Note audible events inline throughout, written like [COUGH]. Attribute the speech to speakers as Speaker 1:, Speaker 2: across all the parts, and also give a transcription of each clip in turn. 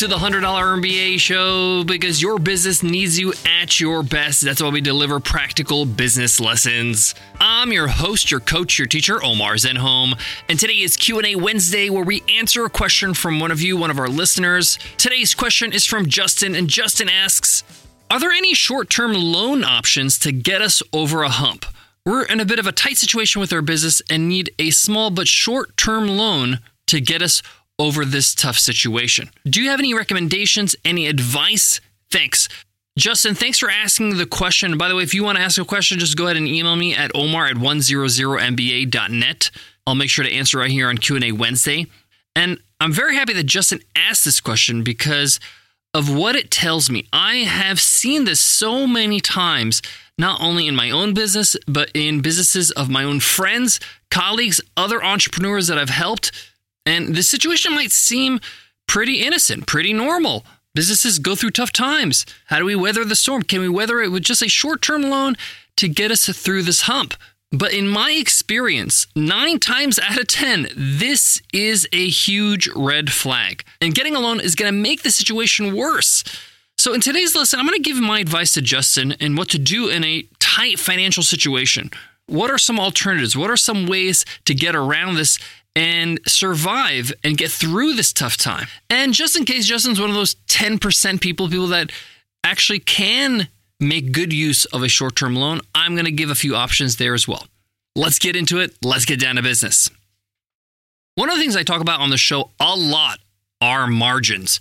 Speaker 1: To the $100 MBA show because your business needs you at your best. That's why we deliver practical business lessons. I'm your host, your coach, your teacher, Omar Zenhom, and today is Q&A Wednesday where we answer a question from one of you, one of our listeners. Today's question is from Justin and Justin asks, "Are there any short-term loan options to get us over a hump?" We're in a bit of a tight situation with our business and need a small but short term loan to get us over this tough situation. Do you have any recommendations, any advice? Thanks. Justin, thanks for asking the question. By the way, if you want to ask a question, just go ahead and email me at omar at 100mba.net. I'll make sure to answer right here on Q&A Wednesday. And I'm very happy that Justin asked this question because of what it tells me. I have seen this so many times, not only in my own business, but in businesses of my own friends, colleagues, other entrepreneurs that I've helped. And the situation might seem pretty innocent, pretty normal. Businesses go through tough times. How do we weather the storm? Can we weather it with just a short term loan to get us through this hump? But in my experience, nine times out of 10, this is a huge red flag. And getting a loan is going to make the situation worse. So, in today's lesson, I'm going to give my advice to Justin and what to do in a tight financial situation. What are some alternatives? What are some ways to get around this and survive and get through this tough time? And just in case Justin's one of those 10% people, people that actually can make good use of a short term loan, I'm going to give a few options there as well. Let's get into it. Let's get down to business. One of the things I talk about on the show a lot are margins.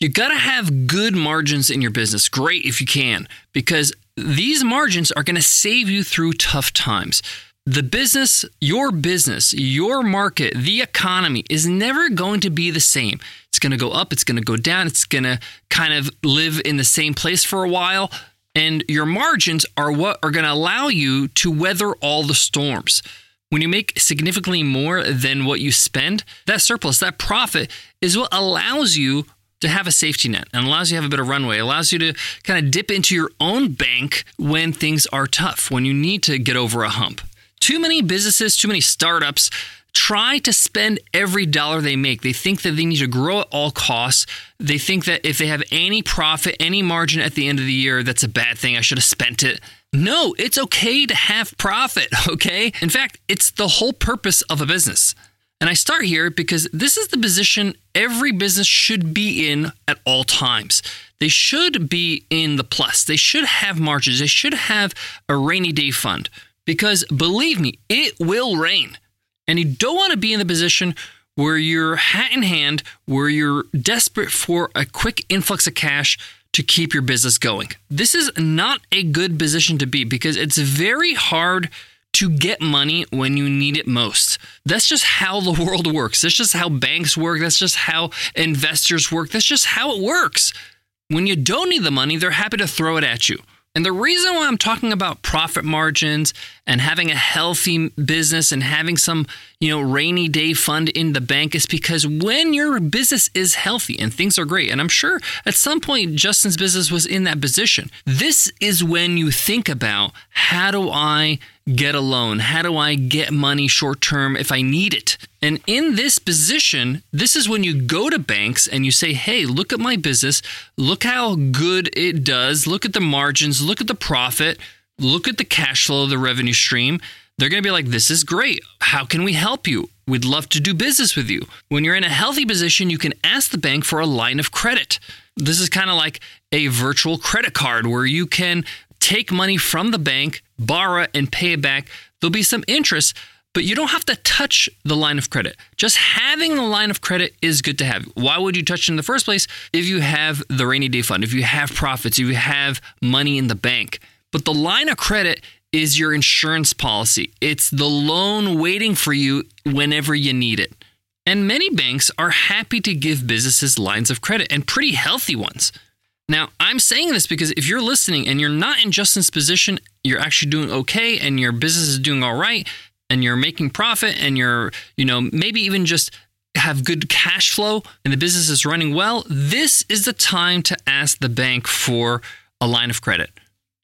Speaker 1: You got to have good margins in your business. Great if you can, because these margins are going to save you through tough times. The business, your business, your market, the economy is never going to be the same. It's going to go up, it's going to go down, it's going to kind of live in the same place for a while. And your margins are what are going to allow you to weather all the storms. When you make significantly more than what you spend, that surplus, that profit is what allows you to have a safety net and allows you to have a bit of runway, allows you to kind of dip into your own bank when things are tough, when you need to get over a hump. Too many businesses, too many startups try to spend every dollar they make. They think that they need to grow at all costs. They think that if they have any profit, any margin at the end of the year, that's a bad thing. I should have spent it. No, it's okay to have profit, [LAUGHS] okay? In fact, it's the whole purpose of a business. And I start here because this is the position every business should be in at all times. They should be in the plus. They should have margins. They should have a rainy day fund because believe me, it will rain. And you don't want to be in the position where you're hat in hand, where you're desperate for a quick influx of cash to keep your business going. This is not a good position to be because it's very hard to get money when you need it most. That's just how the [LAUGHS] world works. That's just how banks work. That's just how investors work. That's just how it works. When you don't need the money, they're happy to throw it at you. And the reason why I'm talking about profit margins and having a healthy business and having some, you know, rainy day fund in the bank is because when your business is healthy and things are great, and I'm sure at some point Justin's business was in that position, this is when you think about how do I get a loan? How do I get money short term if I need it? And in this position, this is when you go to banks and you say, hey, look at my business. Look how good it does. Look at the margins. Look at the profit. Look at the cash flow, the revenue stream. They're going to be like, this is great. How can we help you? We'd love to do business with you. When you're in a healthy position, you can ask the bank for a line of credit. This is kind of like a virtual credit card where you can take money from the bank, borrow and pay it back. There'll be some interest, but you don't have to touch the line of credit. Just having the line of credit is good to have. Why would you touch it in the first place? If you have the rainy day fund, if you have profits, if you have money in the bank. But the line of credit is your insurance policy. It's the loan waiting for you whenever you need it. And many banks are happy to give businesses lines of credit and pretty healthy ones. Now, I'm saying this because if you're listening and you're not in Justin's position, you're actually doing okay and your business is doing all right and you're making profit and you're, you know, maybe even just have good cash flow and the business is running well, this is the time to ask the bank for a line of credit.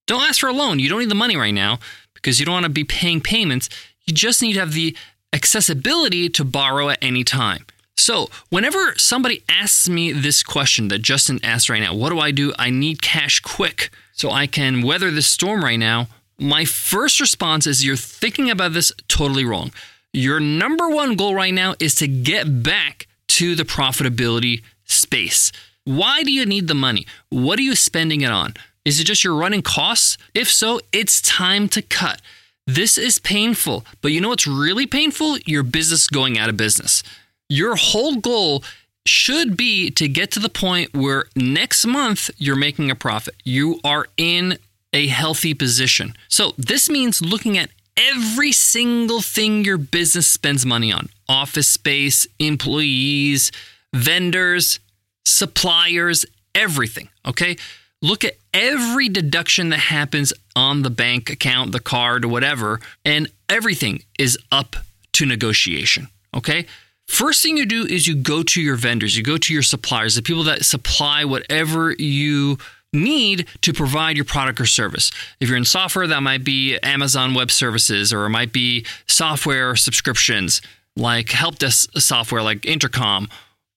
Speaker 1: Don't ask for a loan. You don't need the money right now because you don't want to be paying payments. You just need to have the accessibility to borrow at any time. So, whenever somebody asks me this question that Justin asked right now, what do I do? I need cash quick so I can weather this storm right now. My first response is you're thinking about this totally wrong. Your number one goal right now is to get back to the profitability space. Why do you need the money? What are you spending it on? Is it just your running costs? If so, it's time to cut. This is painful, but you know what's really painful? Your business going out of business. Your whole goal should be to get to the point where next month you're making a profit. You are in a healthy position. So, this means looking at every single thing your business spends money on office space, employees, vendors, suppliers, everything. Okay. Look at every deduction that happens on the bank account, the card, whatever, and everything is up to negotiation. Okay. First thing you do is you go to your vendors, you go to your suppliers, the people that supply whatever you need to provide your product or service. If you're in software, that might be Amazon Web Services, or it might be software subscriptions like help desk software like Intercom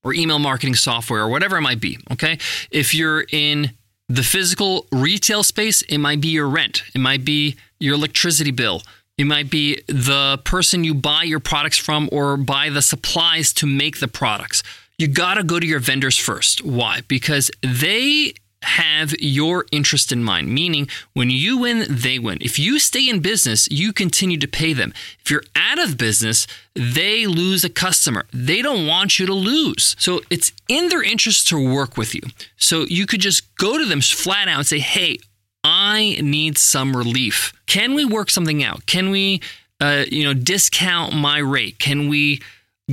Speaker 1: or email marketing software or whatever it might be. Okay. If you're in the physical retail space, it might be your rent, it might be your electricity bill, it might be the person you buy your products from or buy the supplies to make the products. You got to go to your vendors first. Why? Because they have your interest in mind, meaning when you win, they win. If you stay in business, you continue to pay them. If you're out of business, they lose a customer. They don't want you to lose. So it's in their interest to work with you. So you could just go to them flat out and say, hey, I need some relief. Can we work something out? Can we, uh, you know, discount my rate? Can we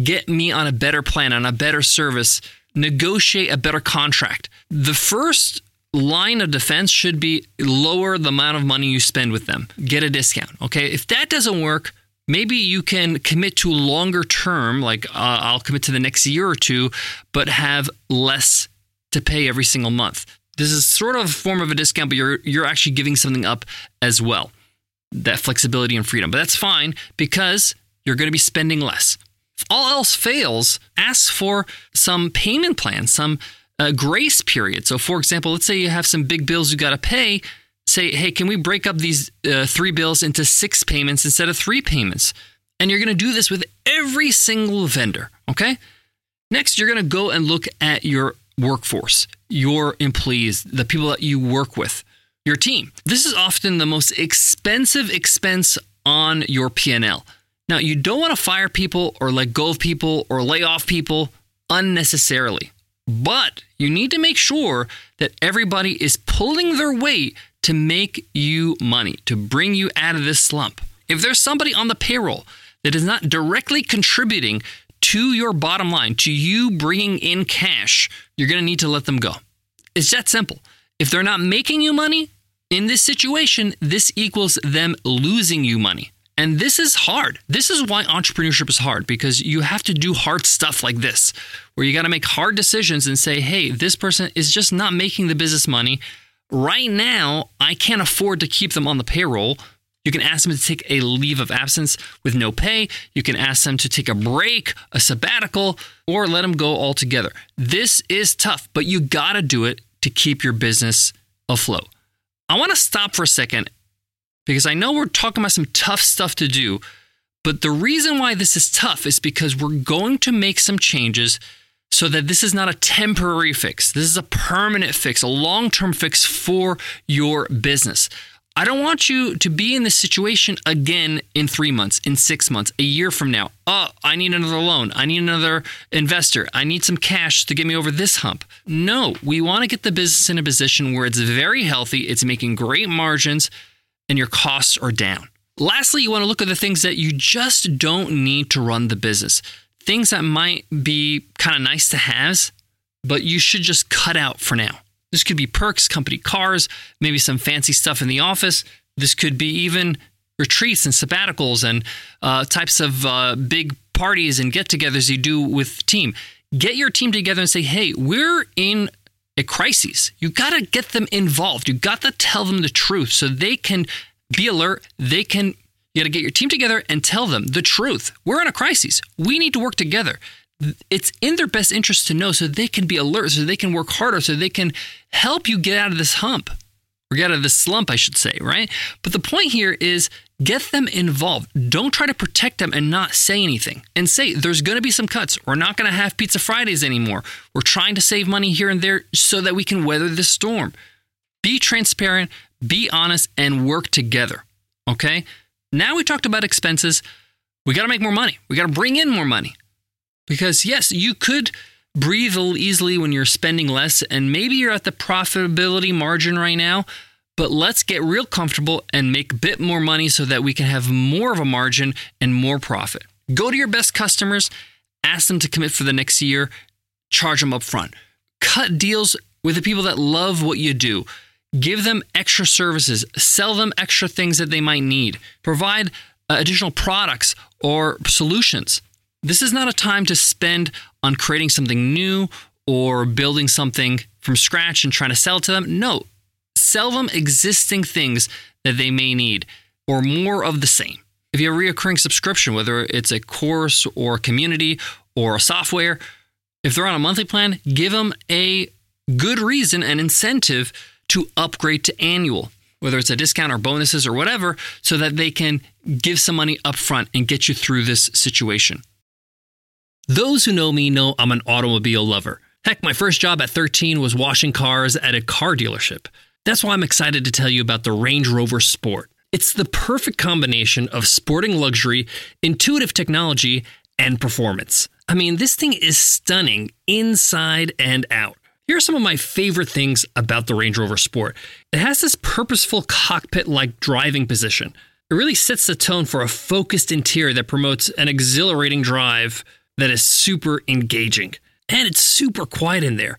Speaker 1: get me on a better plan, on a better service? Negotiate a better contract. The first line of defense should be lower the amount of money you spend with them, get a discount. Okay. If that doesn't work, maybe you can commit to longer term, like uh, I'll commit to the next year or two, but have less to pay every single month. This is sort of a form of a discount, but you're you're actually giving something up as well. That flexibility and freedom. But that's fine because you're going to be spending less. If all else fails, ask for some payment plan, some uh, grace period. So, for example, let's say you have some big bills you got to pay. Say, hey, can we break up these uh, three bills into six payments instead of three payments? And you're going to do this with every single vendor. Okay. Next, you're going to go and look at your workforce, your employees, the people that you work with, your team. This is often the most expensive expense on your P&L. Now, you don't want to fire people or let go of people or lay off people unnecessarily, but you need to make sure that everybody is pulling their weight to make you money, to bring you out of this slump. If there's somebody on the payroll that is not directly contributing to your bottom line, to you bringing in cash, you're going to need to let them go. It's that simple. If they're not making you money in this situation, this equals them losing you money. And this is hard. This is why entrepreneurship is hard because you have to do hard stuff like this, where you got to make hard decisions and say, hey, this person is just not making the business money. Right now, I can't afford to keep them on the payroll. You can ask them to take a leave of absence with no pay. You can ask them to take a break, a sabbatical, or let them go altogether. This is tough, but you got to do it to keep your business afloat. I want to stop for a second because I know we're talking about some tough stuff to do, but the reason why this is tough is because we're going to make some changes so that this is not a temporary fix. This is a permanent fix, a long term fix for your business. I don't want you to be in this situation again in three months, in six months, a year from now. Oh, I need another loan. I need another investor. I need some cash to get me over this hump. No, we want to get the business in a position where it's very healthy, it's making great margins, and your costs are down. Lastly, you want to look at the things that you just don't need to run the business. Things that might be kind of nice to have, but you should just cut out for now. This could be perks, company cars, maybe some fancy stuff in the office. This could be even retreats and sabbaticals and uh, types of uh, big parties and get togethers you do with the team. Get your team together and say, hey, we're in a crisis. You got to get them involved. You got to tell them the truth so they can be alert. They can, you got to get your team together and tell them the truth. We're in a crisis. We need to work together it's in their best interest to know so they can be alert, so they can work harder, so they can help you get out of this hump or get out of this slump, I should say, right? But the point here is get them involved. Don't try to protect them and not say anything. And say, there's going to be some cuts. We're not going to have Pizza Fridays anymore. We're trying to save money here and there so that we can weather this storm. Be transparent, be honest, and work together. Okay? Now we talked about expenses. We got to make more money. We got to bring in more money. Because, yes, you could breathe a little easily when you're spending less, and maybe you're at the profitability margin right now, but let's get real comfortable and make a bit more money so that we can have more of a margin and more profit. Go to your best customers, ask them to commit for the next year, charge them up front. Cut deals with the people that love what you do. Give them extra services, sell them extra things that they might need, provide uh, additional products or solutions. This is not a time to spend on creating something new or building something from scratch and trying to sell to them. No, sell them existing things that they may need or more of the same. If you have a reoccurring subscription, whether it's a course or a community or a software, if they're on a monthly plan, give them a good reason and incentive to upgrade to annual, whether it's a discount or bonuses or whatever, so that they can give some money upfront and get you through this situation. Those who know me know I'm an automobile lover. Heck, my first job at 13 was washing cars at a car dealership. That's why I'm excited to tell you about the Range Rover Sport. It's the perfect combination of sporting luxury, intuitive technology, and performance. I mean, this thing is stunning inside and out. Here are some of my favorite things about the Range Rover Sport. It has this purposeful cockpit like driving position. It really sets the tone for a focused interior that promotes an exhilarating drive that is super engaging. And it's super quiet in there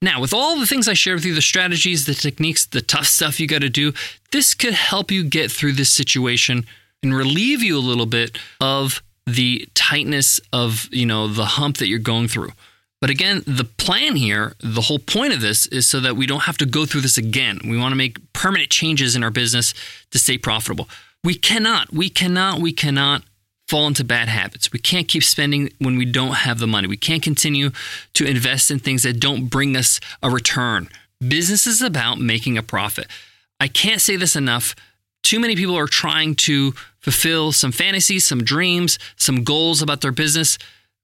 Speaker 1: Now, with all the things I shared with you, the strategies, the techniques, the tough stuff you got to do, this could help you get through this situation and relieve you a little bit of the tightness of, you know, the hump that you're going through. But again, the plan here, the whole point of this is so that we don't have to go through this again. We want to make permanent changes in our business to stay profitable. We cannot, we cannot, we cannot fall into bad habits. We can't keep spending when we don't have the money. We can't continue to invest in things that don't bring us a return. Business is about making a profit. I can't say this enough too many people are trying to fulfill some fantasies, some dreams, some goals about their business,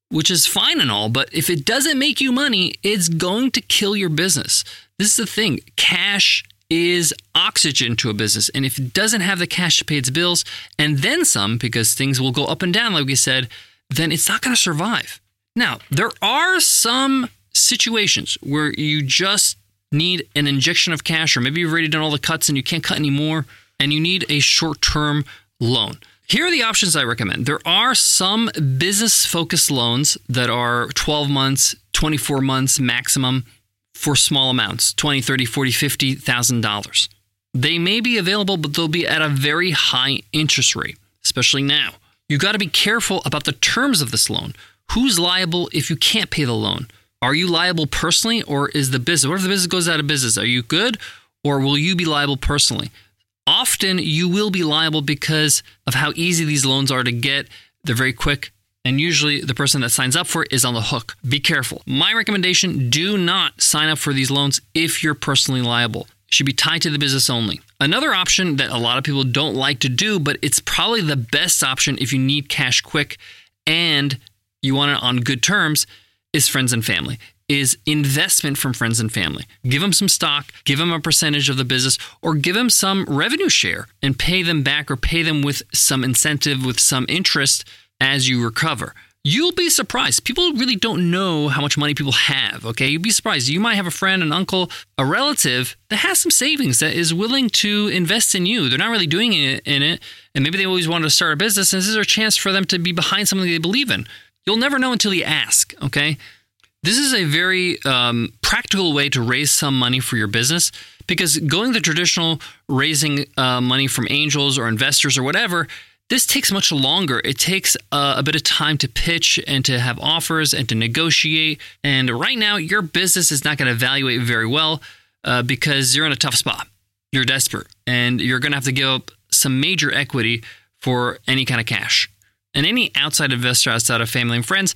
Speaker 1: which is fine and all, but if it doesn't make you money, it's going to kill your business. This is the thing cash is oxygen to a business. And if it doesn't have the cash to pay its bills and then some, because things will go up and down, like we said, then it's not going to survive. Now, there are some situations where you just need an injection of cash, or maybe you've already done all the cuts and you can't cut anymore, and you need a short term loan. Here are the options I recommend. There are some business focused loans that are 12 months, 24 months maximum for small amounts 20 30 40 50 thousand dollars. They may be available but they'll be at a very high interest rate especially now. You got to be careful about the terms of this loan. Who's liable if you can't pay the loan? Are you liable personally or is the business what if the business goes out of business? Are you good or will you be liable personally? Often you will be liable because of how easy these loans are to get. They're very quick and usually the person that signs up for it is on the hook. Be careful. My recommendation do not sign up for these loans if you're personally liable. It should be tied to the business only. Another option that a lot of people don't like to do, but it's probably the best option if you need cash quick and you want it on good terms, is friends and family. Is investment from friends and family. Give them some stock, give them a percentage of the business, or give them some revenue share and pay them back or pay them with some incentive, with some interest as you recover. You'll be surprised. People really don't know how much money people have, okay? You'd be surprised. You might have a friend, an uncle, a relative that has some savings that is willing to invest in you. They're not really doing it in it, and maybe they always wanted to start a business, and this is a chance for them to be behind something they believe in. You'll never know until you ask, okay? This is a very um, practical way to raise some money for your business because going the traditional raising uh, money from angels or investors or whatever – this takes much longer. It takes uh, a bit of time to pitch and to have offers and to negotiate. And right now, your business is not going to evaluate very well uh, because you're in a tough spot. You're desperate and you're going to have to give up some major equity for any kind of cash. And any outside investor outside of family and friends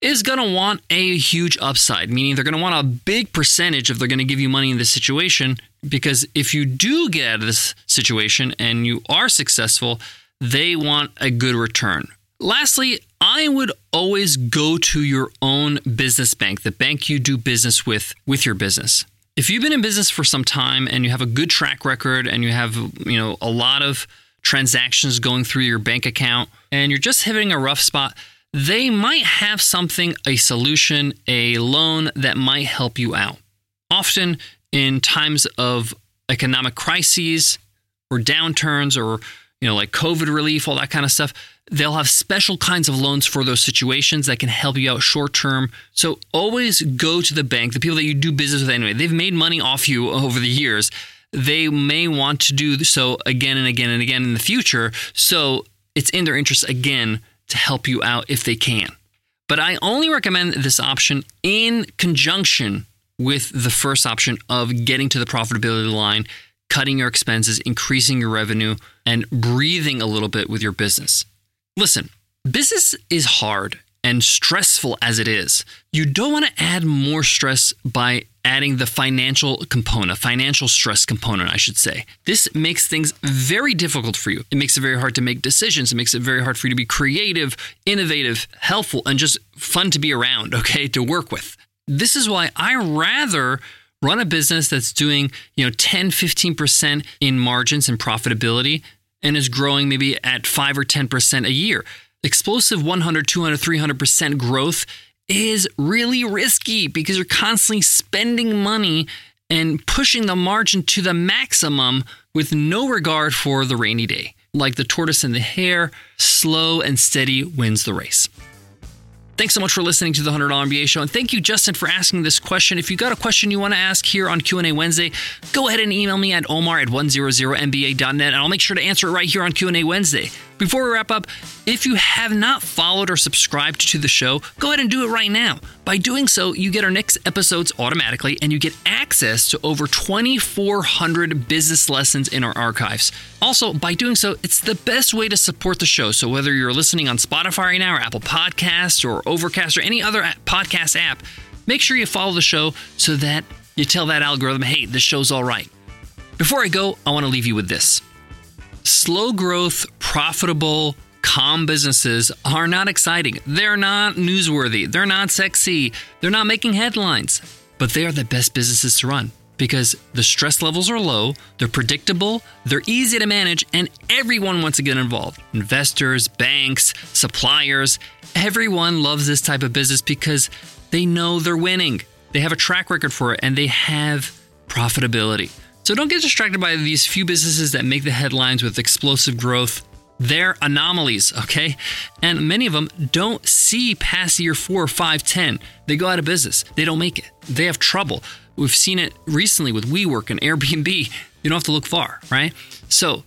Speaker 1: is going to want a huge upside, meaning they're going to want a big percentage if they're going to give you money in this situation. Because if you do get out of this situation and you are successful, they want a good return. Lastly, I would always go to your own business bank, the bank you do business with with your business. If you've been in business for some time and you have a good track record and you have, you know, a lot of transactions going through your bank account and you're just hitting a rough spot, they might have something, a solution, a loan that might help you out. Often in times of economic crises or downturns or you know, like COVID relief, all that kind of stuff. They'll have special kinds of loans for those situations that can help you out short term. So always go to the bank, the people that you do business with anyway. They've made money off you over the years. They may want to do so again and again and again in the future. So it's in their interest again to help you out if they can. But I only recommend this option in conjunction with the first option of getting to the profitability line cutting your expenses, increasing your revenue, and breathing a little bit with your business. Listen, business is hard and stressful as it is. You don't want to add more stress by adding the financial component, financial stress component, I should say. This makes things very difficult for you. It makes it very hard to make decisions. It makes it very hard for you to be creative, innovative, helpful, and just fun to be around, okay, to work with. This is why I rather run a business that's doing, you know, 10, 15% in margins and profitability and is growing maybe at 5 or 10% a year. Explosive 100, 200, 300% growth is really risky because you're constantly spending money and pushing the margin to the maximum with no regard for the rainy day. Like the tortoise and the hare, slow and steady wins the race. Thanks so much for listening to the $100 MBA show. And thank you, Justin, for asking this question. If you got a question you want to ask here on Q&A Wednesday, go ahead and email me at omar at 100mba.net, and I'll make sure to answer it right here on Q&A Wednesday. Before we wrap up, if you have not followed or subscribed to the show, go ahead and do it right now. By doing so, you get our next episodes automatically and you get access to over 2,400 business lessons in our archives. Also, by doing so, it's the best way to support the show. So, whether you're listening on Spotify right now, or Apple Podcasts, or Overcast, or any other podcast app, make sure you follow the show so that you tell that algorithm, hey, this show's all right. Before I go, I want to leave you with this. Slow growth, profitable, calm businesses are not exciting. They're not newsworthy. They're not sexy. They're not making headlines. But they are the best businesses to run because the stress levels are low, they're predictable, they're easy to manage, and everyone wants to get involved. Investors, banks, suppliers, everyone loves this type of business because they know they're winning. They have a track record for it and they have profitability. So don't get distracted by these few businesses that make the headlines with explosive growth. They're anomalies, okay? And many of them don't see past year four, five, ten. They go out of business. They don't make it. They have trouble. We've seen it recently with WeWork and Airbnb. You don't have to look far, right? So,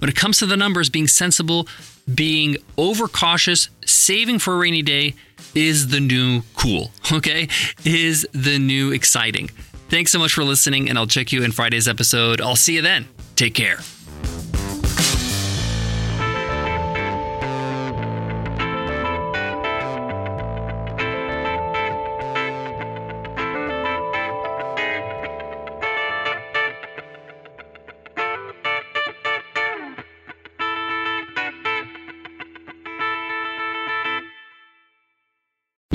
Speaker 1: when it comes to the numbers, being sensible, being overcautious, saving for a rainy day is the new cool, okay? Is the new exciting. Thanks so much for listening, and I'll check you in Friday's episode. I'll see you then. Take care.